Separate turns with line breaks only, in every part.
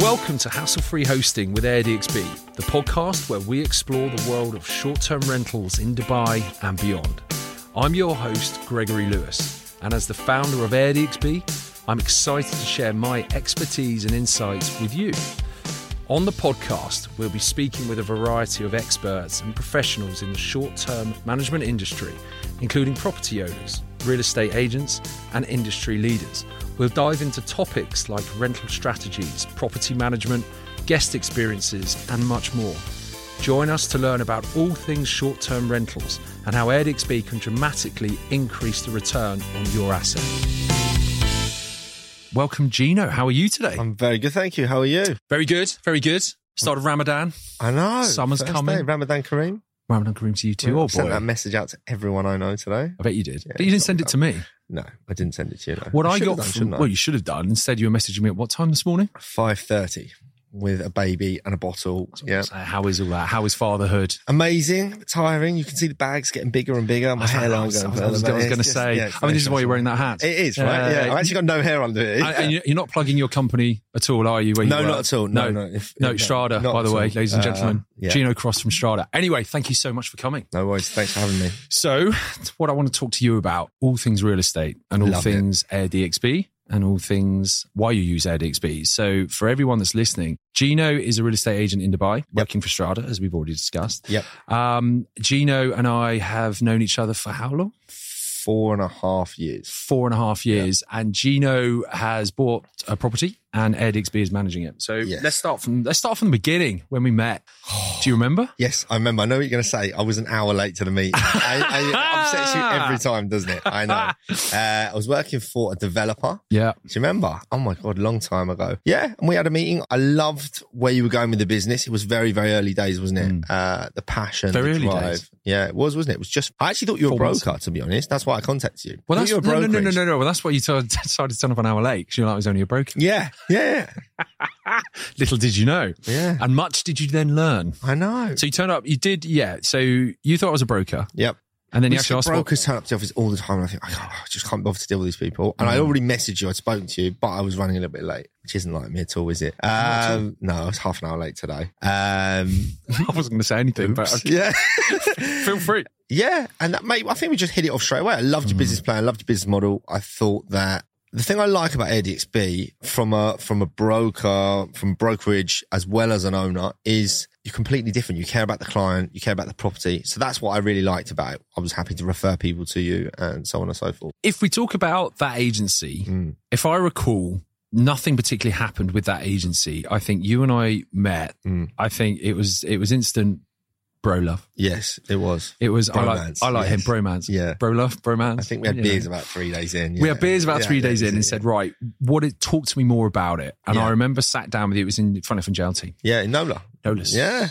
Welcome to Hassle Free Hosting with AirDXB, the podcast where we explore the world of short term rentals in Dubai and beyond. I'm your host, Gregory Lewis, and as the founder of AirDXB, I'm excited to share my expertise and insights with you. On the podcast, we'll be speaking with a variety of experts and professionals in the short term management industry, including property owners, real estate agents, and industry leaders. We'll dive into topics like rental strategies, property management, guest experiences, and much more. Join us to learn about all things short term rentals and how AirDXB can dramatically increase the return on your asset. Welcome, Gino. How are you today?
I'm very good, thank you. How are you?
Very good, very good. Start of Ramadan.
I know.
Summer's coming.
Day, Ramadan Kareem.
Ramadan Kareem to you too.
Oh, I
Oh
sent that message out to everyone I know today.
I bet you did.
Yeah,
but you didn't send it to me.
No, I didn't send it to you. No.
What I,
should
got
done,
from,
I?
well, you should have done. Instead, you were messaging me at what time this morning?
five thirty with a baby and a bottle. Yeah,
how is all that? How is fatherhood?
amazing, tiring. You can see the bags getting bigger and bigger. My hairline going
I was,
further.
I was going to
just-
say.
yeah,
I mean, this is why you're wearing that hat.
It is right.
Uh,
yeah, I've actually got no hair under it.
and, and you- you're not plugging your company at all, are you? Where you
no,
work?
not at all. No,
no,
no. If,
No,
if-
Strada, by the way, ladies and
Uh,
gentlemen.
yeah.
Gino Cross from Strada. Anyway, thank you so much for coming.
No worries. Thanks for having me.
So, what I want to talk to you about all things real estate and all
Love it.
things AirDXB and all things why you use AirDXB. So, for everyone that's listening, Gino is a real estate agent in Dubai, working for Strada, as we've already discussed.
Yep.
Um, Gino and I have known each other for how long?
Four and a half years.
Four and a half years. And Gino has bought a property and Ed AirDXB is managing it. So
Yes.
let's start from let's start from the beginning when we met. Do you remember?
Yes, I remember. I know what you're going to say. I was an hour late to the meeting. I, I, upsets you every time, doesn't it? I know. Uh, I was working for a developer.
Yeah.
Do you remember? Oh my God, long time ago. Yeah. And we had a meeting. I loved where you were going with the business. It was very, very early days, wasn't it? Uh, the passion,
Mm. Very
the
early
drive.
days.
Yeah, it was, wasn't it? It was just, I actually thought you were a
months.
broker, to be honest. That's why I contacted you.
Well, that's
you
no, no, no, no, no, no. Well, that's why you t- decided to turn up an hour late because you knew I was only a broker.
Yeah. Yeah.
Little did you know.
Yeah.
And much did you then learn.
I know.
So you turned up, you did, yeah. So you thought I was a broker.
Yep.
And then you actually asked
brokers turn up to the office all the time, and I think I, can't- I just can't bother to deal with these people. And I already messaged you, I'd spoken to you, but I was running a little bit late, which isn't like me at all, is it? Um, no, I was half an hour late today. Um,
I wasn't going to say anything, but okay.
yeah,
feel free.
yeah, and that mate, I think we just hit it off straight away. I loved
Mm.
your business plan, I loved your business model. I thought that the thing I like about AirDXB from a from a broker, from brokerage as well as an owner is you're completely different. You care about the client, you care about the property. So that's what I really liked about it. I was happy to refer people to you and so on and so forth.
If we talk about that agency,
Mm.
if I recall, nothing particularly happened with that agency. I think you and I met.
Mm.
I think it was it was instant bro love.
Yes, it was.
It was I like I like him bromance.
Yeah.
bro love bromance.
I think we had
You know.
beers about three days in.
We had beers about
Yeah,
three
yeah,
days in
yeah,
and said, right, what it talk to me more about it. And I remember sat down with you. It was in front of Finjalti.
Yeah, in Nola.
Nolis.
Yeah.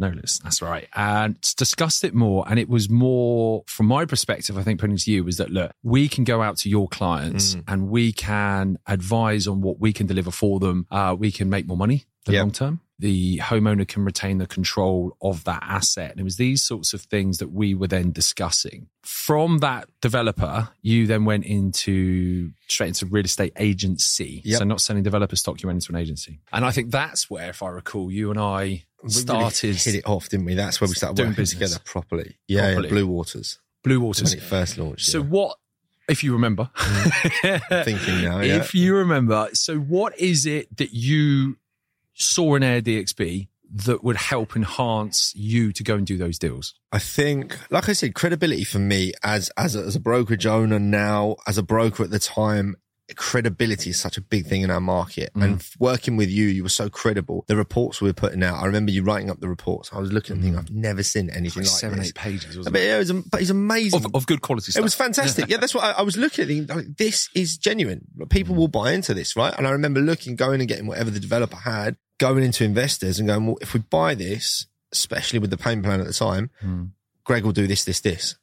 Nolis. That's right. And discussed it more. And it was more, from my perspective, I think putting it to you was that, look, we can go out to your clients
Mm.
and we can advise on what we can deliver for them. Uh, we can make more money the
Yep.
long term. The homeowner can retain the control of that asset. And it was these sorts of things that we were then discussing. From that developer, you then went into straight into real estate agency.
Yep.
So not selling developer stock, you went into an agency. And I think that's where, if I recall, you and I
We really
started
hit it off, didn't we? That's where we started working
business.
together properly. Yeah,
Properly.
yeah, Blue Waters.
Blue
When
Waters.
it first launched.
So
yeah.
what, if you remember, mm.
thinking now, yeah.
if you remember, so what is it that you saw in AirDXB that would help enhance you to go and do those deals?
I think, like I said, credibility for me as as a, as a brokerage owner now, as a broker at the time, credibility is such a big thing in our market.
Mm.
And working with you, you were so credible. The reports we were putting out, I remember you writing up the reports. I was looking and thinking, I've never seen anything like,
seven,
this.
eight pages, wasn't
But
it?
it was, but it's amazing.
Of, of good quality stuff.
It was fantastic. Yeah, that's what I, I was looking at. Thinking, like, this is genuine. People
Mm.
will buy into this, right? And I remember looking, going and getting whatever the developer had, going into investors and going, well, if we buy this, especially with the payment plan at the time,
Mm.
Greg will do this, this, this.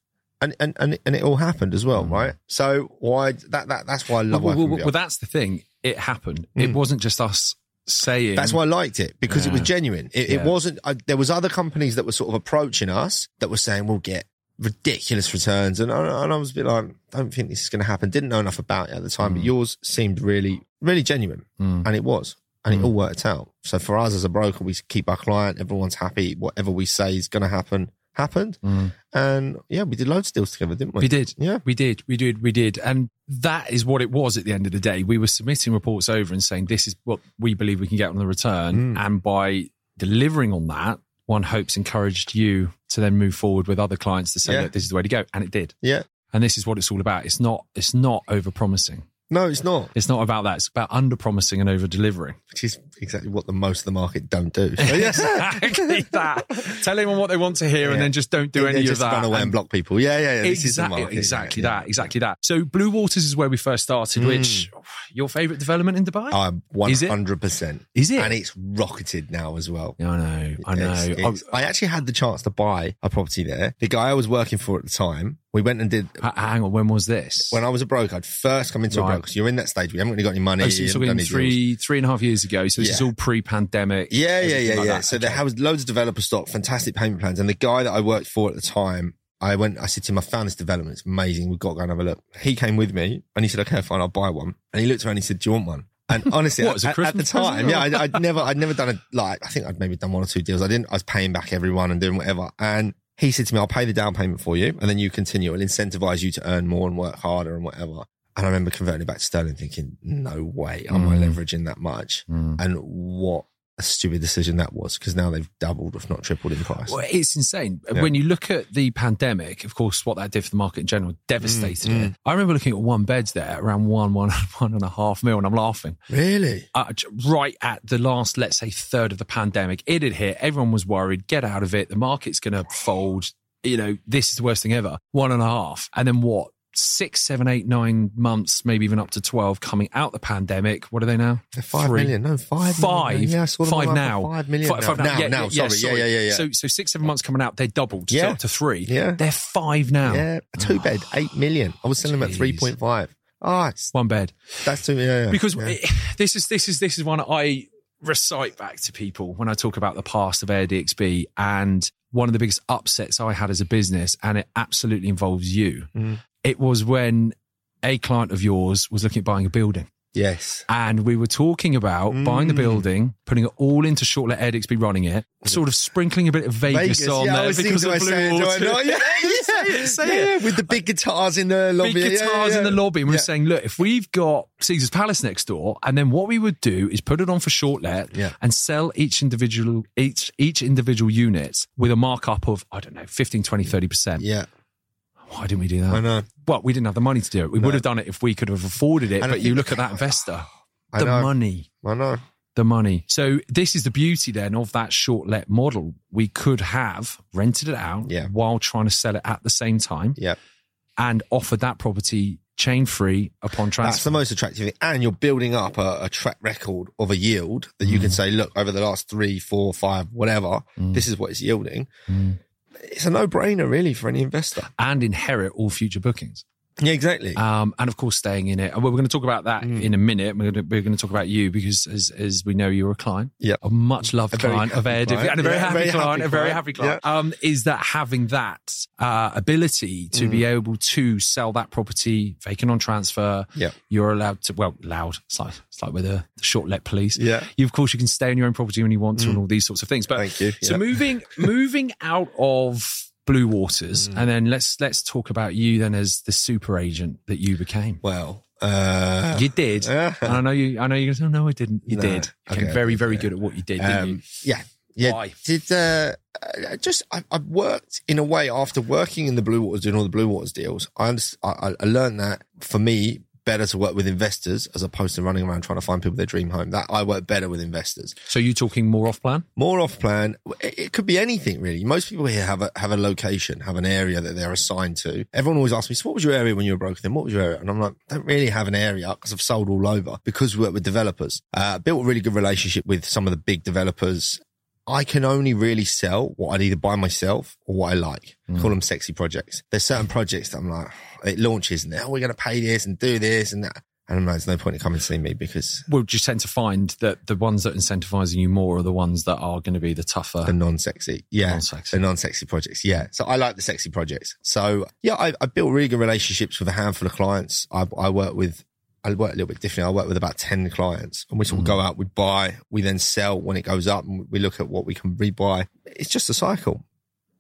And, and, and, and it all happened as well, right? So why that, that, that's why I love
Mm. Well, well, well, that's the thing. It happened. It
Mm.
wasn't just us saying.
That's why I liked it because it was genuine. It,
Yeah.
it wasn't. I, there was other companies that were sort of approaching us that were saying we'll get ridiculous returns, and I, and I was a bit like, I don't think this is going to happen. Didn't know enough about it at the time, but yours seemed really, really genuine,
Mm.
and it was. and it all worked out. So for us as a broker, we keep our client, everyone's happy. Whatever we say is going to happen, happened. Mm. And yeah, we did loads of deals together, didn't we?
We did.
Yeah.
We did. We did. We did. And that is what it was at the end of the day. We were submitting reports over and saying, this is what we believe we can get on the return. Mm. And by delivering on that, one hopes encouraged you to then move forward with other clients to say,
Yeah.
look, this is the way to go. And it did.
Yeah.
And this is what it's all about. It's not, it's not over promising.
No, it's not.
It's not about that. It's about under promising and over delivering.
Which is exactly what the most of the market don't do. So, yes.
exactly that. Tell everyone what they want to hear and then just don't do
They
any of
just
that.
run away and
And-
block people. Yeah, yeah, yeah. This is the
exactly, exactly
Yeah,
that, exactly that. So Blue Waters is where we first started. Which your favourite development in Dubai?
yeah. Uh,
Is it?
100%.
Is it?
And it's rocketed now as well.
I know, I know.
It's- it's- I actually had the chance to buy a property there. The guy I was working for at the time, we went and did.
H- hang on, when was this?
When I was a broker, I'd first come into
Right.
a broker. So you're in that stage. We haven't really got any money.
oh, so
you
you're talking three, three and a half years ago. So this is all pre-pandemic.
Yeah, yeah, yeah,
like
yeah.
that.
So there
Okay.
was loads of developer stock, fantastic payment plans. And the guy that I worked for at the time, I went, I said to him, I found this development. It's amazing. We've got to go and have a look. He came with me and he said, okay, fine, I'll buy one. And he looked around and he said, do you want one? And honestly,
What,
at, at the time, yeah, I, I'd never, I'd never done a, like, I think I'd maybe done one or two deals. I didn't, I was paying back everyone and doing whatever. And he said to me, I'll pay the down payment for you and then you continue. It'll incentivize you to earn more and work harder and whatever. And I remember converting it back to sterling thinking, no way am I
Mm.
leveraging that much.
Mm.
And what a stupid decision that was because now they've doubled, if not tripled in price.
Well, it's insane.
Yeah.
When you look at the pandemic, of course, what that did for the market in general devastated
Mm,
it. I remember looking at one beds there around one, one, one and a half mil, and I'm laughing.
Really?
uh, right at the last, let's say, third of the pandemic. It had hit. Everyone was worried. Get out of it. The market's going to fold. You know, this is the worst thing ever. One and a half. And then what? Six, seven, eight, nine months, maybe even up to 12 coming out the pandemic. What are they now?
They're five
Three.
million? No, five.
Five.
million. Yeah, I saw them
five now.
Five million.
Fi-
now.
five
now,
Yeah,
now,
yeah,
sorry. Yeah, yeah, yeah, yeah.
So, so six, seven months coming out, they doubled.
Yeah.
Up to three.
Yeah.
They're five now.
yeah, a two bed, eight million. I was selling them at three point five. Ah, it's
One bed.
that's too. Yeah, yeah.
because
yeah.
it- this is this is this is one I recite back to people when I talk about the past of AirDXB and one of the biggest upsets I had as a business, and it absolutely involves you.
Mm.
It was when a client of yours was looking at buying a building.
yes,
And we were talking about buying the
Mm.
building, putting it all into short let be running it, sort of sprinkling a bit of Vegas, on
yeah,
there because of Blue
say it, do I
Water.
Yeah,
Say it, say
yeah,
it.
with the big guitars in the lobby.
big
Yeah,
guitars
yeah,
in the lobby. And we
Yeah.
were saying, look, if we've got Caesar's Palace next door, and then what we would do is put it on for short let
Yeah.
and sell each individual each each individual unit with a markup of, I don't know, 15, 20, 30%.
Yeah,
Why didn't we do that?
I know.
Well, we didn't have the money to do it. We
No.
would have done it if we could have afforded it.
And
but you look at that investor, the money.
I know.
The money. So this is the beauty then of that short let model. We could have rented it out
Yeah.
while trying to sell it at the same time
Yeah,
and offered that property chain free upon transfer.
that's the most attractive thing, and you're building up a, a track record of a yield that you can
Mm.
say, look, over the last three, four, five, whatever, this is what it's yielding.
Mm.
It's a no-brainer, really, for any investor.
and inherit all future bookings.
Yeah, exactly.
Um, and of course, staying in it. And we're going to talk about that
Mm.
in a minute. We're going, to, we're going to talk about you because, as, as we know, you're a client,
Yep.
a much loved client of Air
client.
and a very
Yeah,
happy
very
client,
happy
a very happy client. Um, is that having that uh, ability to
Mm.
be able to sell that property vacant on transfer?
Yep.
You're allowed to. Well, loud. It's like it's like with the, short let police.
Yeah.
You, of course, you can stay on your own property when you want to, and all these sorts of things. But
Thank you.
so
Yeah.
moving moving out of Blue Waters,
Mm.
and then let's let's talk about you then as the super agent that you became.
Well, uh,
You did. And I know you. I know you're going to say, no, I didn't. You
No.
did. You
Okay,
very, very good at what you did, didn't you?
um, yeah, yeah.
Why?
Did uh, uh, just I, I worked in a way after working in the Blue Waters, doing all the Blue Waters deals. I I, I learned that for me, better to work with investors as opposed to running around trying to find people their dream home. That I work better with investors.
So you're talking more off plan?
More off plan. It, it could be anything really. Most people here have a have a location, have an area that they're assigned to. Everyone always asks me, "So what was your area when you were broken? Then what was your area?" And I'm like, I "Don't really have an area because I've sold all over because we work with developers. Uh, built a really good relationship with some of the big developers. I can only really sell what I'd either buy myself or what I like. Mm. Call them sexy projects. There's certain projects that I'm like, it launches and oh, we're going to pay this and do this and that. And I'm like, there's no point in coming to see me because
We'll just tend to find that the ones that are incentivizing you more are the ones that are going to be the tougher.
the non-sexy. Yeah.
Non-sexy.
The non-sexy projects. Yeah. So I like the sexy projects. So yeah, I, I built really good relationships with a handful of clients. I, I work with I work a little bit differently. I work with about 10 clients and we sort of go mm. out, we buy, we then sell when it goes up and we look at what we can rebuy. It's just a cycle.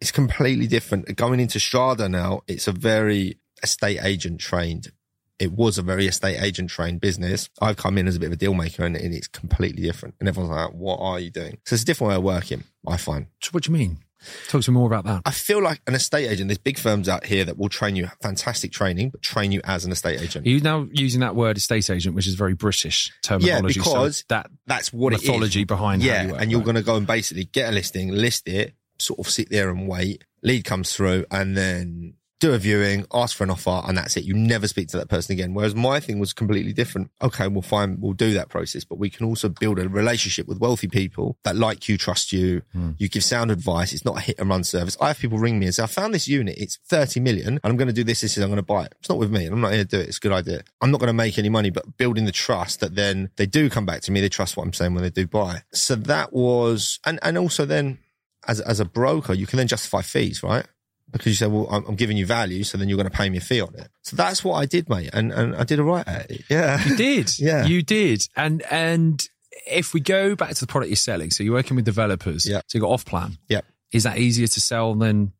It's completely different. Going into Strada now, it's a very estate agent trained. It was a very estate agent trained business. I've come in as a bit of a deal maker and, and it's completely different. And everyone's like, what are you doing? So it's a different way of working, I find.
So what do you mean? Talk to me more about that.
I feel like an estate agent, there's big firms out here that will train you fantastic training, but train you as an estate agent.
Are you now using that word estate agent, which is very British terminology?
Yeah, because
so that
That's what it is.
mythology behind
Yeah,
you work,
and you're
right?
going to go and basically get a listing, list it, sort of sit there and wait. Lead comes through, and then do a viewing, ask for an offer, and that's it. You never speak to that person again. Whereas my thing was completely different. Okay, we'll fine, we'll do that process, but we can also build a relationship with wealthy people that like you, trust you.
Hmm.
You give sound advice. It's not a hit and run service. I have people ring me and say, I found this unit. It's 30 million and I'm going to do this, this, and I'm going to buy it. It's not with me. I'm not here to do it. It's a good idea. I'm not going to make any money, but building the trust that then they do come back to me. They trust what I'm saying when they do buy. So that was, and, and also then as, as a broker, you can then justify fees, right? Because you said, well, I'm, I'm giving you value, so then you're going to pay me a fee on it. So that's what I did, mate, and and I did all right at it. Yeah,
You did.
Yeah.
You did. And and if we go back to the product you're selling, so you're working with developers.
Yeah.
So you got off plan.
Yeah.
Is that easier to sell than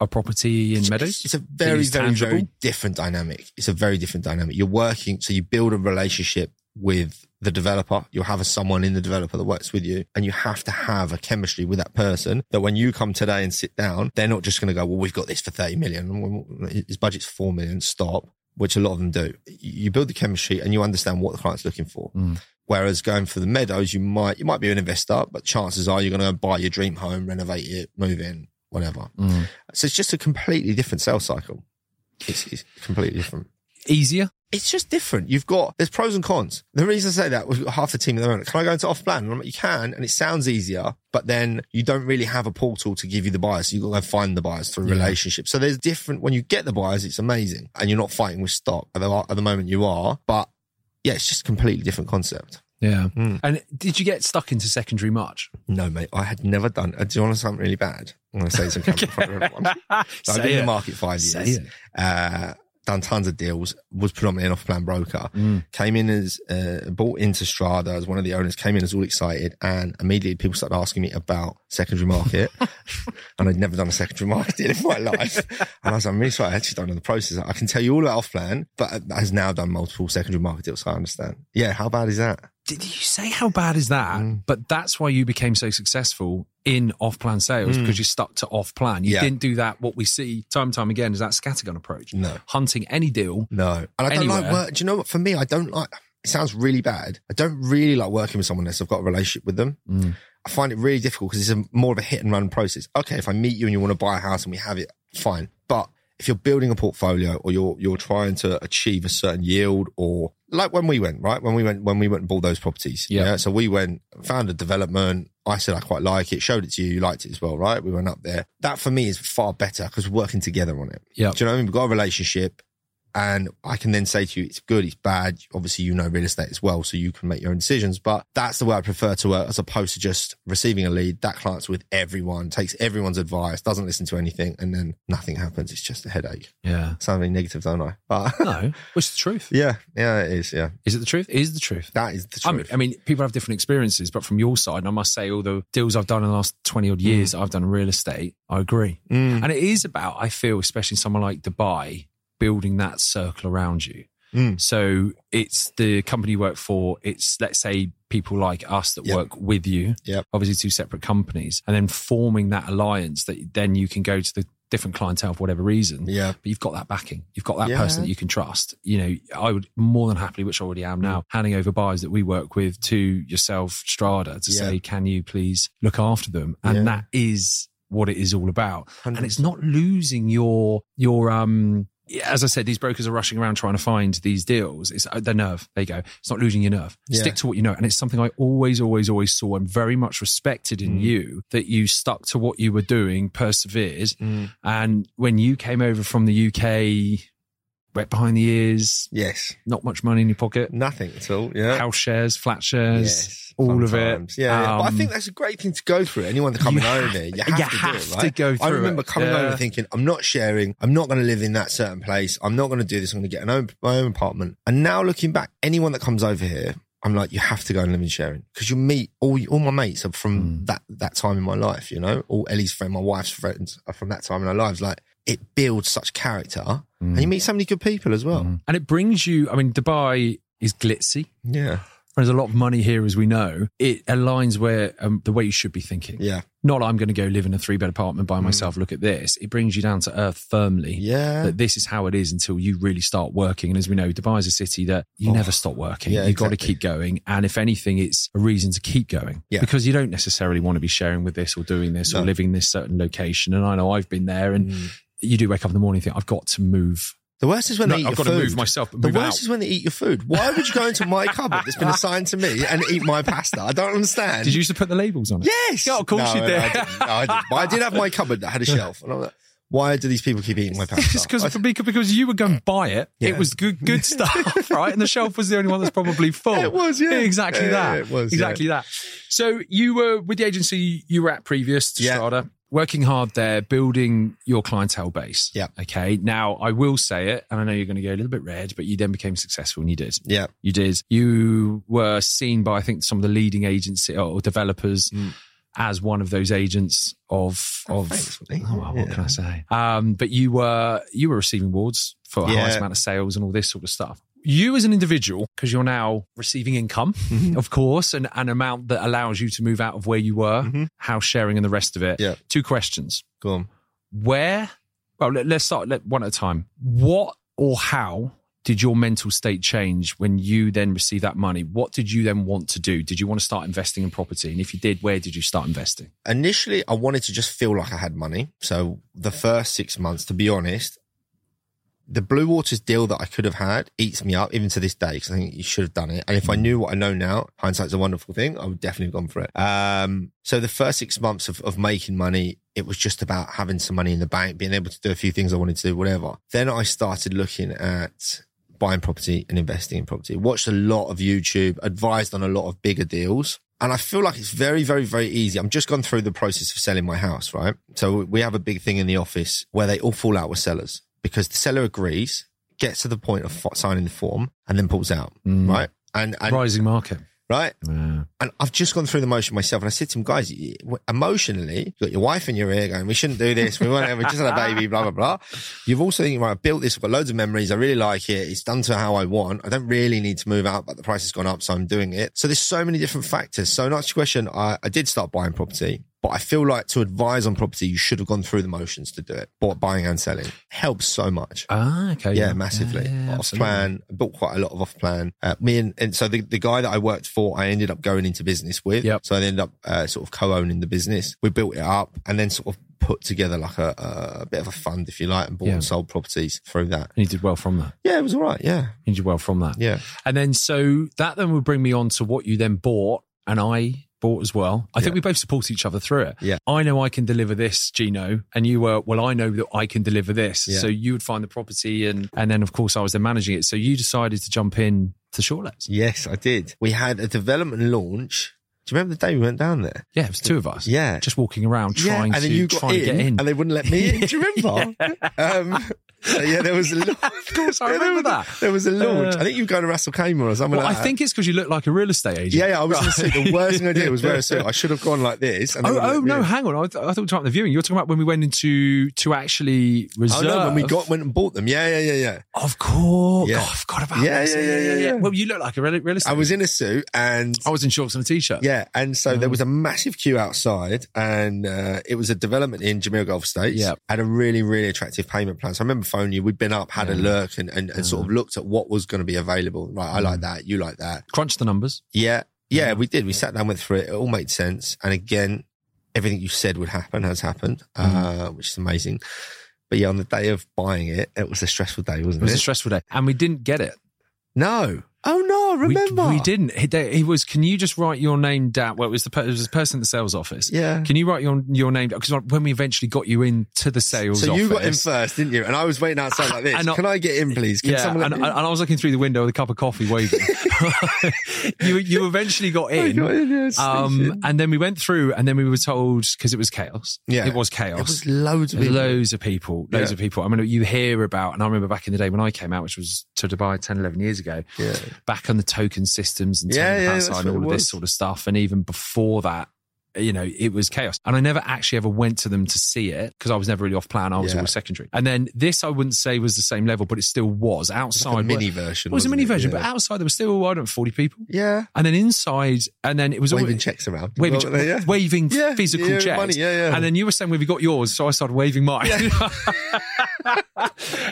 a property in Meadows?
It's a very, very,
tangible?
very different dynamic. It's a very different dynamic. You're working, so you build a relationship with the developer. You'll have a, someone in the developer that works with you, and you have to have a chemistry with that person. That when you come today and sit down, they're not just going to go, "Well, we've got this for thirty million. His budget's four million. Stop." Which a lot of them do. You build the chemistry and you understand what the client's looking for. Whereas going for the meadows, you might you might be an investor, but chances are you're going to buy your dream home, renovate it, move in, whatever.
Mm.
So it's just a completely different sales cycle. It's, it's completely different.
Easier?
It's just different. You've got there's pros and cons. The reason I say that we've got half the team at the moment. Can I go into off plan? And I'm like, you can, and it sounds easier, but then you don't really have a portal to give you the buyers. So you've got to go find the buyers through
Yeah.
relationships. So there's different when you get the buyers, it's amazing, and you're not fighting with stock. At the, at the moment, you are, but yeah, it's just a completely different concept.
Yeah.
Mm.
And did you get stuck into secondary market?
No, mate, I had never done. Uh, do you want to something really bad? I'm going to say something in front of everyone. So I've
Say
been in the market five
Say
years.
it.
Uh, done tons of deals. Was predominantly an off-plan broker.
Mm.
Came in as uh, bought into Strada as one of the owners. Came in as all excited, and immediately people started asking me about secondary market. and I'd never done a secondary market deal in my life. And I was like, I'm really sorry. I actually don't know the process. I can tell you all about off-plan, but has now done multiple secondary market deals. So I understand. Yeah, how bad is that?
Did you say how bad is that?
Mm.
But that's why you became so successful in off-plan sales because you stuck to off-plan. You
Mm. Yeah.
didn't do that. What we see time and time again is that scattergun approach.
No.
Hunting any deal.
No. And I don't like work. Do you know what? For me, I don't like, it sounds really bad. I don't really like working with someone unless I've got a relationship with them.
Mm.
I find it really difficult because it's a more of a hit and run process. Okay. If I meet you and you want to buy a house and we have it, fine. But if you're building a portfolio or you're, you're trying to achieve a certain yield or like when we went, right? When we went, when we went and bought those properties.
Yeah.
So we went, found a development. I said, I quite like it. Showed it to you. You liked it as well, right? We went up there. That for me is far better because we're working together on it.
Yeah.
Do you know what I mean? We've got a relationship and I can then say to you, it's good, it's bad. Obviously, you know real estate as well, so you can make your own decisions. But that's the way I prefer to work as opposed to just receiving a lead. That client's with everyone, takes everyone's advice, doesn't listen to anything, and then nothing happens. It's just a headache.
Yeah.
Sounding negative, don't I? But
No, it's the truth.
yeah, yeah, it is. Yeah,
Is it the truth? It is the truth.
that is the
I mean,
truth.
I mean, people have different experiences, but from your side, I must say, all the deals I've done in the last 20 odd years that I've done real estate, I agree.
Mm,
And it is about, I feel, especially someone like Dubai, building that circle around you.
Mm.
So it's the company you work for. It's, let's say, people like us that
Yep.
work with you,
Yep.
obviously two separate companies, and then forming that alliance that then you can go to the different clientele for whatever reason.
yeah,
But you've got that backing. You've got that
Yeah.
person that you can trust. You know, I would more than happily, which I already am now, handing over buyers that we work with to yourself, Strada, to
Yeah.
say, can you please look after them? And
Yeah.
that is what it is all about. And
100%.
it's not losing your, your, um, as I said, these brokers are rushing around trying to find these deals. It's uh, the nerve. There you go. It's not losing your nerve.
Yeah.
Stick to what you know. And it's something I always, always, always saw and very much respected in
Mm.
you that you stuck to what you were doing, persevered,
Mm.
and when you came over from the UK, wet behind the ears,
Yes.
not much money in your pocket,
Nothing at all. Yeah.
house shares, flat shares,
Yes,
all of
sometimes.
it.
Yeah, yeah. but I
Um,
think that's a great thing to go through. Anyone that coming over there, you have,
you
to,
have
do it,
to
right?
go
I remember coming
Yeah.
over thinking, I'm not sharing. I'm not going to live in that certain place. I'm not going to do this. I'm going to get an own, my own apartment. And now looking back, anyone that comes over here, I'm like, you have to go and live in sharing because you meet all all my mates are from
Mm.
that that time in my life. You know, all Ellie's friends, my wife's friends are from that time in our lives. Like it builds such character, and you meet so many good people as well.
Mm. And it brings you, I mean, Dubai is glitzy.
Yeah,
There's a lot of money here, as we know. It aligns where um, the way you should be thinking.
yeah,
Not I'm going to go live in a three bed apartment by myself. Look at this. It brings you down to earth firmly.
Mm. yeah.
That this is how it is until you really start working. And as we know, Dubai is a city that you
Oh.
never stop working.
Yeah,
You've got to keep going. And if anything, it's a reason to keep going.
Yeah.
Because you don't necessarily want to be sharing with this or doing this or living in this certain location. And I know I've been there and
Mm.
You do wake up in the morning and think, I've got to move.
The worst is when
No,
they eat
I've
your
got to
food.
move myself,
The worst
out.
is when they eat your food. Why would you go into my cupboard that's been assigned to me and eat my pasta? I don't understand.
Did you used to put the labels on it?
Yes.
Yeah, of course
no,
you did.
No, I didn't. No, I didn't. But I did have my cupboard that had a shelf. And I'm like, why do these people keep eating my pasta?
It's because because you were going to buy it.
Yeah.
It was good good stuff, right? And the shelf was the only one that's probably full.
It was, yeah.
exactly
Yeah,
that.
yeah, it was,
exactly that. So you were with the agency you were at previous to
Yeah.
Strada, working hard there, building your clientele base.
Yeah.
Okay. Now I will say it, and I know you're going to go a little bit red, but you then became successful, and you did.
yeah.
You did. You were seen by I think some of the leading agency or developers.
Mm.
As one of those agents of of
thanks,
oh, well, what
Yeah.
can I say? Um, but you were you were receiving awards for
Yeah.
highest amount of sales and all this sort of stuff. You as an individual, because you're now receiving income,
Mm-hmm.
of course, and an amount that allows you to move out of where you were,
Mhm.
house sharing and the rest of it.
Yeah.
Two questions.
Go on.
Where? Well, let, let's start let, one at a time. What or how did your mental state change when you then received that money? What did you then want to do? Did you want to start investing in property? And if you did, where did you start investing?
Initially, I wanted to just feel like I had money. So the first six months, to be honest, the Blue Waters deal that I could have had eats me up even to this day because I think you should have done it. And if I knew what I know now, hindsight's a wonderful thing. I would definitely have gone for it. Um, so the first six months of, of making money, it was just about having some money in the bank, being able to do a few things I wanted to do, whatever. Then I started looking at buying property and investing in property. Watched a lot of YouTube, advised on a lot of bigger deals. And I feel like it's very, very, very easy. I'm just gone through the process of selling my house, right? So we have a big thing in the office where they all fall out with sellers because the seller agrees, gets to the point of signing the form and then pulls out,
Mm.
right? And, and
Rising market.
right.
Yeah.
And I've just gone through the motion myself. And I said to him, guys, emotionally, you've got your wife in your ear going, we shouldn't do this. We want we just had a baby, blah, blah, blah. You've also thinking, right, I built this. I've got loads of memories. I really like it. It's done to how I want. I don't really need to move out, but the price has gone up. So I'm doing it. So there's so many different factors. So not your question. I, I did start buying property, but I feel like to advise on property, you should have gone through the motions to do it. Bought, buying and selling helps so much.
Ah, okay.
Yeah, massively.
Yeah, yeah,
off plan, built quite a lot of off plan. Uh, me and, and so the, the guy that I worked for, I ended up going into business with.
Yep.
So I ended up uh, sort of co-owning the business. We built it up and then sort of put together like a, a bit of a fund, if you like, and bought
Yeah.
and sold properties through that.
And you did well from that.
Yeah, it was all right. Yeah.
You did well from that.
Yeah.
And then so that then would bring me on to what you then bought and I bought as well. I think we both support each other through it.
Yeah.
I know I can deliver this, Gino, and you were, well, I know that I can deliver this.
Yeah.
So you would find the property and and then of course I was then managing it. So you decided to jump in to Shortlets.
Yes, I did. We had a development launch. Do you remember the day we went down there?
Yeah, it was two of us.
Yeah.
Just walking around trying
and then
to
you got
trying
in,
to get in.
and they wouldn't let me in. Do you remember? um, so yeah, there was a launch.
of course, I
Yeah, there
remember
was-
that.
There was a launch.
Uh,
I think you were going to Russell Kmart or something
Well,
like
I
that.
think it's because you look like a real estate agent.
Yeah, yeah, I was in a suit. The worst thing I did was wear a suit. I should have gone like this. And
Oh, oh no! Hang on. I, th- I thought we were talking about the viewing. You were talking about when we went into to actually reserve.
Oh no, when we got went and bought them. Yeah, yeah, yeah, yeah.
Of course.
Yeah.
God, I forgot about
Yeah,
this.
yeah, yeah, yeah, yeah.
Well, you look like a real, real estate.
I was in a suit and
I was in shorts and a t-shirt.
yeah, and so
Oh.
there was a massive queue outside, and uh, it was a development in Jumeirah Golf Estates.
Yeah.
had a really, really attractive payment plan. So I remember phoning you. We'd been up, had a
Yeah.
look, and, and, and sort of looked at what was going to be available. Right, I
Mm.
like that. You like that.
Crunch the numbers.
Yeah, yeah, we did. We sat down, went through it. It all made sense. And again, everything you said would happen has happened,
Mm.
uh, which is amazing. But yeah, on the day of buying it, it was a stressful day, wasn't
was
it?
Was a stressful day, and we didn't get it.
no. Oh no. I
We-
remember.
We, didn't. He, was. Can you just write your name down? Well, it was the per- it was the person in the sales office.
Yeah.
Can you write your your name? Because when we eventually got you into the sales
So
office,
you got in first, didn't you? And I was waiting outside like this.
I-
Can I get in, please? Can
Yeah,
someone
and, and I was looking through the window with a cup of coffee, waving. you you eventually got
in?
in.
Got in, yeah,
Um, and then we went through, and then we were told because it was chaos.
Yeah.
it was chaos.
It was loads of people.
loads of people, loads
Yeah.
of people. I mean, you hear about, and I remember back in the day when I came out, which was to Dubai 10, 11 years ago,
Yeah.
back on the token systems and
Yeah, yeah,
and all of this sort of stuff. And even before that, you know, it was chaos. And I never actually ever went to them to see it because I was never really off plan. I was
Yeah.
always secondary. And then this, I wouldn't say was the same level, but it still was outside.
Like a mini version.
it was a mini
it?
version,
Yeah.
but outside there was still, I don't know, 40 people.
yeah.
And then inside, and then it was all
Waving checks around.
waving,
Well, yeah.
waving physical checks.
money, yeah, yeah.
And then you were saying, "Well, we got yours," so I started waving mine.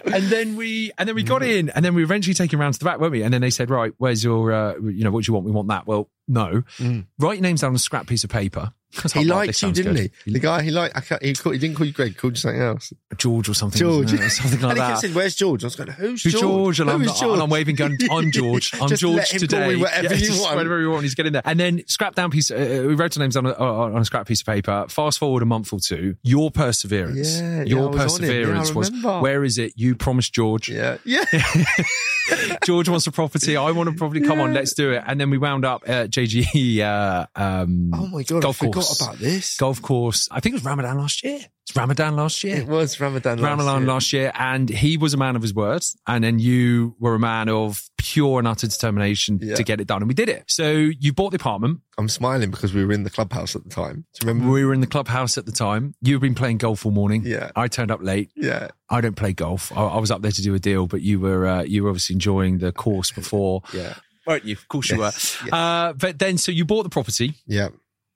and then we, and then we got in, and then we were eventually taken around to the back, weren't we? And then they said, "Right, where's your, uh, you know, what do you want? We want that." Well, no, mm. write your names down on a scrap piece of paper. Was.
He
"Oh,
liked you, didn't
good."
he? The guy he liked. He, called, he didn't call you Greg. He called you something else.
George or something,
George.
something like
and he
that.
kept saying, "Where's George?" I was going, "Who's
Who's
George?"
George? And I'm,
Who's
not- and I'm waving, going, I'm George. I'm
Just
George
let him
today.
Whatever
Yeah,
you
just
want.
Whatever you want, he's getting there. And then scrap down piece. Uh, we wrote our names on a, on a scrap piece of paper. Fast forward a month or two. Your perseverance.
Yeah,
your
was. Yeah,
perseverance was.
remember.
Where is it? You promised George.
Yeah, yeah.
George wants a property. I want a property. Come on, let's do it. And then we wound up at JGE. Uh, um,
Oh my god,
golf
forgot
course.
about this.
golf course. I think it was Ramadan last year. It's Ramadan last year.
It was Ramadan. last
Ramadan
year.
last year, and he was a man of his words, and then you were a man of pure and utter determination
Yeah.
to get it done, and we did it. So you bought the apartment.
I'm smiling because we were in the clubhouse at the time. Do you remember?
We were in the clubhouse at the time. You've been playing golf all morning.
Yeah.
I turned up late.
Yeah,
I don't play golf. I, I was up there to do a deal, but you were uh, you were obviously enjoying the course before,
yeah,
weren't you? Of course you were.
yes.
Uh, but then, so you bought the property.
yeah,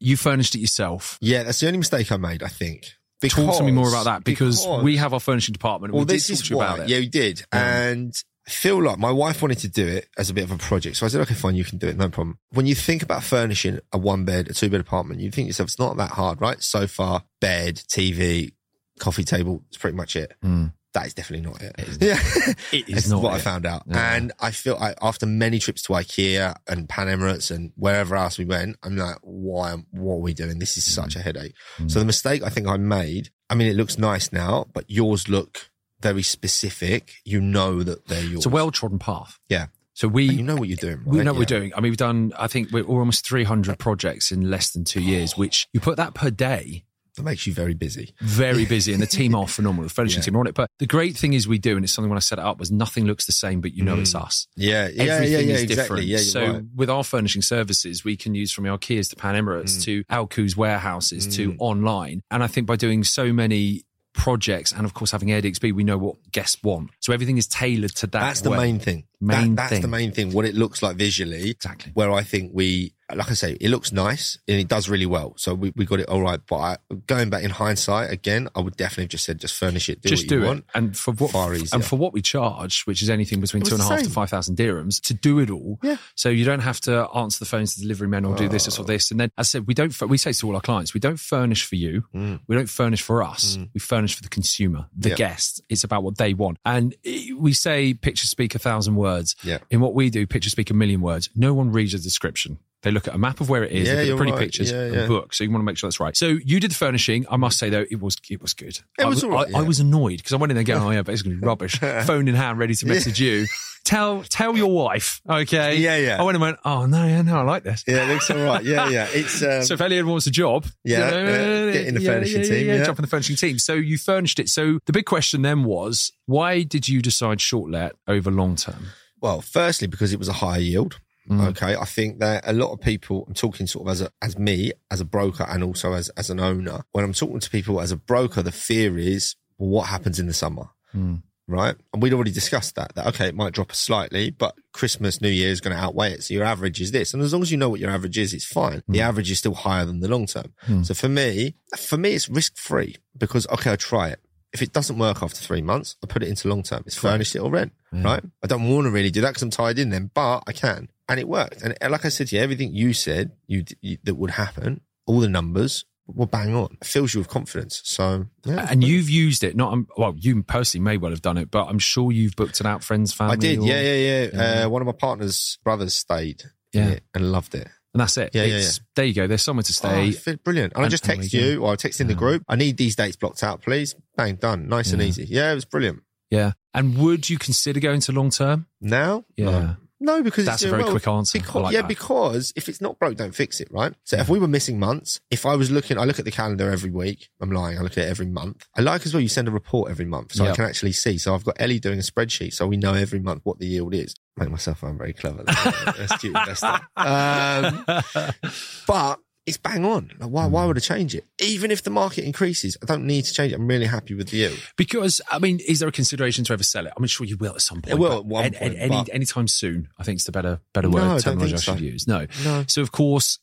You furnished it yourself.
yeah. That's the only mistake I made. I think.
Talk to me more about that because,
because-
we have our furnishing department. And
Well,
we
this
did talk
is why.
about it.
Yeah, we did. And I feel like my wife wanted to do it as a bit of a project. So I said, okay, fine, you can do it. No problem. When you think about furnishing a one bed, a two bed apartment, you think to yourself, it's not that hard, right? Sofa, bed, TV, coffee table. It's pretty much it.
Mm.
That is definitely not it.
is
yeah.
It is not
what I found out.
Yeah.
And I feel I, after many trips to IKEA and Pan Emirates and wherever else we went, I'm like, why, what are we doing? This is such a headache.
Mm.
So the mistake I think I made, I mean, it looks nice now, but yours look very specific. You know that they're yours.
It's a well trodden path.
yeah.
So we
And you know what you're doing, right?
We know what we're doing. I mean, we've done, I think we're almost 300 projects in less than two years, which you put that per day,
That makes you very busy.
very busy. And the team are phenomenal. The furnishing
Yeah.
team are on it. But the great thing is we do, and it's something when I set it up, was nothing looks the same, but you know it's us.
Yeah. Mm. Yeah.
Everything
yeah, yeah,
is
exactly.
different.
Yeah,
so
right.
with our furnishing services, we can use from our Kias to Pan Emirates
Mm.
to Alku's warehouses to online. And I think by doing so many projects and of course having AirDXB, we know what guests want. So everything is tailored to that.
That's the
way.
main thing.
Main
that, that's
thing.
the main thing. What it looks like visually.
Exactly.
Where I think we, like I say, it looks nice and it does really well. So we, we got it all right. But I, going back in hindsight, again, I would definitely have just said, just furnish it, do
just do it.
want.
And for what
Far easier.
and for what we charge, which is anything between
two and a half was
two and a
the
half to five thousand dirhams, to do it all.
Yeah.
So you don't have to answer the phones to delivery men or do this or this. And then as I said, we don't. We say to all our clients, we don't furnish for you.
Mm.
We don't furnish for us. We furnish for the consumer, the
Yeah.
guest. It's about what they want. And we say pictures speak a thousand words.
Yeah.
In what we do, pictures speak a million words. No one reads a description. They look at a map of where it is,
Yeah,
look at the pretty
right.
pictures,
Yeah,
and
yeah.
book. So you want to make sure that's right. So you did the furnishing. I must say though, it was it was good.
It
I
was all right,
I, I
yeah.
was annoyed because I went in there going, "Oh yeah, basically rubbish." Phone in hand, ready to message you. Tell tell your wife, okay?
Yeah, yeah.
I went and went, "Oh no, yeah, no, I like this."
Yeah, it looks all right. Yeah, yeah. It's, um,
So if Elliot wants a job,
Yeah,
you know,
yeah, get in the furnishing team,
yeah,
yeah.
jump in the furnishing team. So you furnished it. So the big question then was, why did you decide short let over long term?
Well, firstly, because it was a higher yield.
Mm.
Okay. I think that a lot of people, I'm talking sort of as a, as me, as a broker and also as, as an owner. When I'm talking to people as a broker, the fear is, well, what happens in the summer?
Mm.
Right. And we'd already discussed that, that, okay, it might drop slightly, but Christmas, New Year is going to outweigh it. So your average is this. And as long as you know what your average is, it's fine. The average is still higher than the long term. So for me, for me, it's risk free because, okay, I try it. If it doesn't work after three months, I put it into long term. It's furnished it or rent, right? I don't want to really do that because I'm tied in then, but I can. And it worked. And like I said to you, everything you said you, you that would happen, all the numbers were bang on. It fills you with confidence. So, yeah.
And you've used it, not um, well. You personally may well have done it, but I'm sure you've booked it out friends, family.
I did.
or-
Yeah, yeah, yeah.
Yeah.
Uh, one of my partner's brothers stayed in
Yeah.
it and loved it.
and that's it.
Yeah, yeah,
It's- There you go. There's somewhere to
Oh,
stay.
fit brilliant. And, I
And-
just text you or I text in the group. I need these dates blocked out, please. Bang, done. Nice and easy. Yeah, it was brilliant.
Yeah. And would you consider going to long term?
Now?
Yeah.
No. No, because
That's
it's
a very
well,
quick answer.
Because,
like
yeah,
that.
because if it's not broke, don't fix it, right? So if we were missing months, if I was looking, I look at the calendar every week. I'm lying. I look at it every month. I like as well. You send a report every month, so I can actually see. So I've got Ellie doing a spreadsheet, so we know every month what the yield is. Make myself sound very clever. Astute investor. Um, but it's bang on. Like, why? Why hmm. would I change it? Even if the market increases, I don't need to change it. I'm really happy with the yield.
Because I mean, is there a consideration to ever sell it? I'm sure you will at some point.
It will at one point,
any
but-
anytime soon. I think it's the better better
No, I
word terminology I
so.
should use. No.
No.
So of course,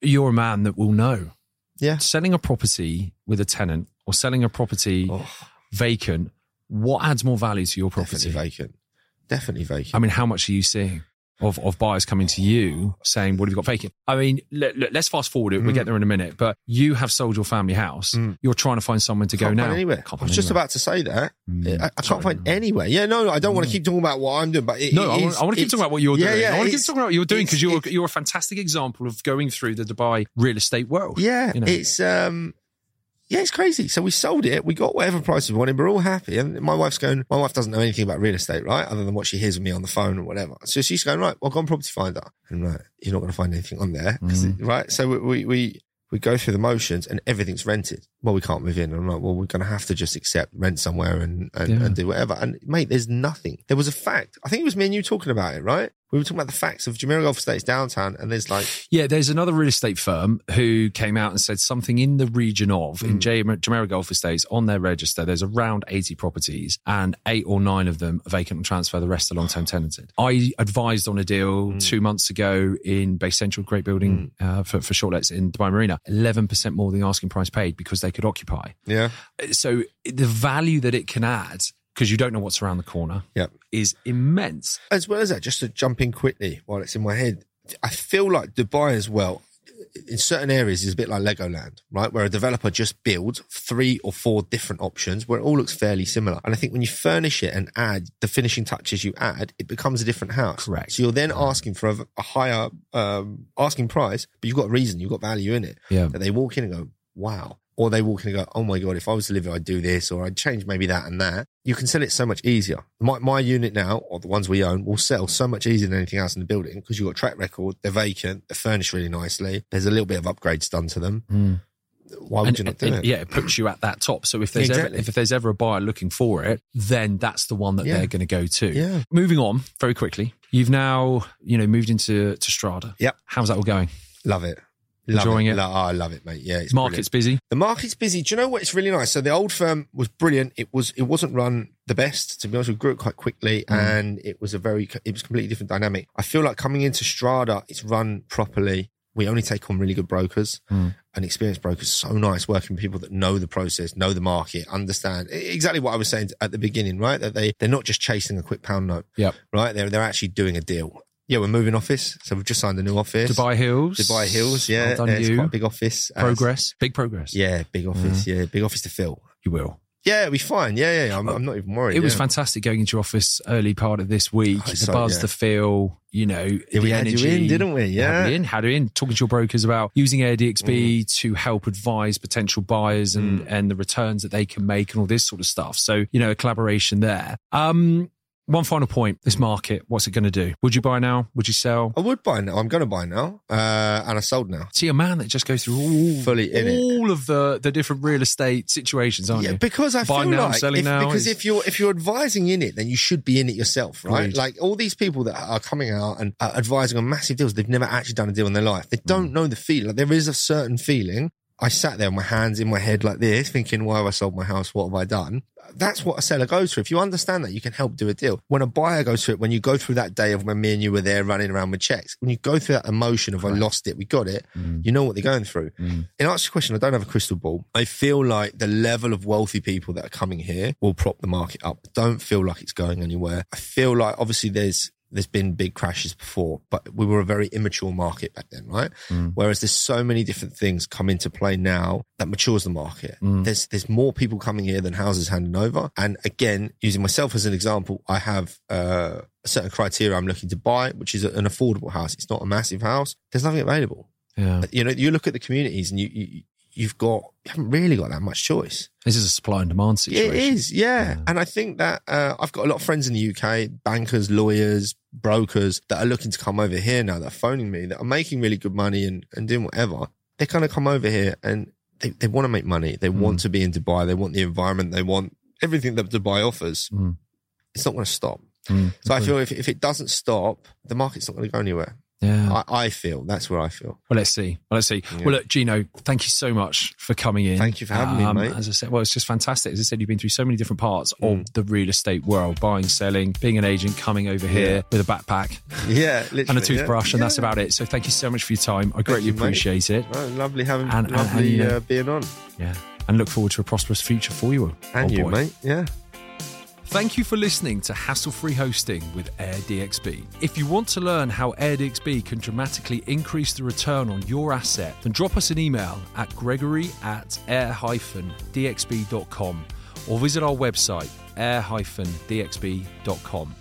you're a man that will know.
Yeah.
Selling a property with a tenant or selling a property
Oh,
vacant, what adds more value to your property?
definitely vacant. Definitely vacant.
I mean, how much are you seeing of, of buyers coming to you saying, what have you got vacant? I mean, let, us fast forward it. We'll
Mm.
get there in a minute, but you have sold your family house.
Mm.
You're trying to find someone to go
can't
now.
find anywhere. I was just about to say that.
Mm.
I, I can't find anywhere. Yeah, no, I don't want to keep talking about what I'm doing, but it,
No,
it
I want,
is-
I want to keep talking about what you're
yeah,
doing.
Yeah,
I want to keep talking about what you're doing because you're you're a fantastic example of going through the Dubai real estate world.
Yeah,
you know.
it's um, yeah, it's crazy. So we sold it. We got whatever price we wanted. We're all happy. And my wife's going. My wife doesn't know anything about real estate, right? Other than what she hears with me on the phone or whatever. So she's going right. Well, go on Property Finder. And I'm like, you're not going to find anything on there.
Mm.
it- right? So we, we we we go through the motions and everything's rented. Well, we can't move in. And I'm like, well, we're going to have to just accept rent somewhere and and,
Yeah.
and do whatever. And mate, there's nothing. There was a fact. I think it was me and you talking about it, right? We were talking about the facts of Jumeirah Golf Estates downtown, and there's like
Yeah, there's another real estate firm who came out and said something in the region of, in
Mm.
J- Jumeirah Golf Estates, on their register, there's around 80 properties and eight or nine of them are vacant and transfer, the rest are long term tenanted. I advised on a deal
Mm.
two months ago in Bay Central, great building uh, for, for shortlets in Dubai Marina, 11% more than the asking price paid because they could occupy.
yeah,
So the value that it can add, because you don't know what's around the corner,
yeah.
is immense.
as well as that, just to jump in quickly while it's in my head, I feel like Dubai as well, in certain areas, is a bit like Legoland, right? Where a developer just builds three or four different options where it all looks fairly similar. And I think when you furnish it and add the finishing touches you add, it becomes a different house.
Correct.
So you're then asking for a, a higher um, asking price, but you've got a reason, you've got value in it.
Yeah.
That they walk in and go, wow. Or they walk in and go, oh my God, if I was to live here, I'd do this, or I'd change maybe that and that. You can sell it so much easier. My, my unit now, or the ones we own, will sell so much easier than anything else in the building because you've got track record, they're vacant, they're furnished really nicely. There's a little bit of upgrades done to them.
Mm.
Why would
and,
you not do
and-
it?
yeah, it puts you at that top. So if there's
Exactly.
ever if there's ever a buyer looking for it, then that's the one that
Yeah.
they're going to go to.
Yeah.
Moving on very quickly, you've now you know moved into to Strada.
Yep.
How's that all going?
Love it.
Enjoying
it.
it?
Oh, I love it, mate. Yeah. It's
Market's
brilliant.
busy.
The market's busy. Do you know what? It's really nice. So the old firm was brilliant. It was it wasn't run the best to be honest. We grew it quite quickly,
Mm.
and it was a very it was completely different dynamic. I feel like coming into Strada, it's run properly. We only take on really good brokers
Mm.
and experienced brokers. So nice working with people that know the process, know the market, understand exactly what I was saying at the beginning, right? That they they're not just chasing a quick pound note,
Yep.
right? They're they're actually doing a deal. Yeah, we're moving office, so we've just signed a new office.
Dubai Hills.
Dubai Hills, yeah,
Well done
it's
you.
quite a big office. Uh,
progress. Big progress.
yeah, big office. Yeah, big office to fill.
You will.
Yeah, it'll be fine. Yeah, yeah. I'm, I'm not even worried.
It was
yeah.
fantastic going into your office early part of this week. The
so,
buzz,
yeah.
the feel, you know,
Yeah,
the
we had you
energy.
in, didn't we?
You had
Yeah.
me in, had you in, talking to your brokers about using AirDXB
Mm.
to help advise potential buyers and, and the returns that they can make and all this sort of stuff. So, you know, a collaboration there. Um, one final point, this market, what's it going to do? Would you buy now? Would you sell?
I would buy now. I'm going to buy now, uh, and I sold now.
See a man that just goes through all,
Fully in it.
all of the, the different real estate situations, aren't
Yeah,
you?
because I
Buying
feel
now,
like
selling
if,
now
because if you're if you're advising in it, then you should be in it yourself, right?
Agreed.
Like all these people that are coming out and uh, advising on massive deals, they've never actually done a deal in their life. They
Mm.
don't know the feeling. Like there is a certain feeling. I sat there with my hands in my head like this, thinking, "Why have I sold my house? What have I done?" That's what a seller goes through. If you understand that, you can help do a deal. When a buyer goes through it, when you go through that day of when me and you were there running around with checks, when you go through that emotion of I lost it, we got it,
Mm.
you know what they're going through.
Mm.
In answer to your question, I don't have a crystal ball. I feel like the level of wealthy people that are coming here will prop the market up. I don't feel like it's going anywhere. I feel like obviously there's there's been big crashes before, but we were a very immature market back then, right?
Mm.
Whereas there's so many different things come into play now that matures the market. There's there's more people coming here than houses handing over. And again, using myself as an example, I have uh, a certain criteria I'm looking to buy, which is an affordable house. It's not a massive house. There's nothing available.
Yeah.
You know, you look at the communities and you, you you've got you haven't really got that much choice.
This is a supply and demand situation.
It is, yeah.
Yeah.
And I think that uh, I've got a lot of friends in the UK, bankers, lawyers, brokers that are looking to come over here now that are phoning me that are making really good money and, and doing whatever. They kind of come over here and they, they want to make money. They want to be in Dubai. They want the environment. They want everything that Dubai offers.
Mm.
It's not going to stop.
Mm.
So I feel if, if it doesn't stop, the market's not going to go anywhere.
Yeah.
I, I feel that's where I feel.
Well, let's see. Well, let's see. Well, look, Gino, thank you so much for coming in. Um,
Thank you for having me, mate.
As I said, well, it's just fantastic. As I said, you've been through so many different parts
Mm.
of the real estate world, buying, selling, being an agent, coming over here with a backpack
Yeah,
and a toothbrush,
yeah.
and that's about it. So thank you so much for your time. I greatly
you, mate.
appreciate it.
Oh, lovely having,
And- and- and,
lovely
you know-
uh, being on,
Yeah. And look forward to a prosperous future for you.
and you,
boy.
mate. Yeah.
Thank you for listening to Hassle Free Hosting with AirDXB. If you want to learn how AirDXB can dramatically increase the return on your asset, then drop us an email at gregory at air-dxb.com or visit our website air-dxb.com.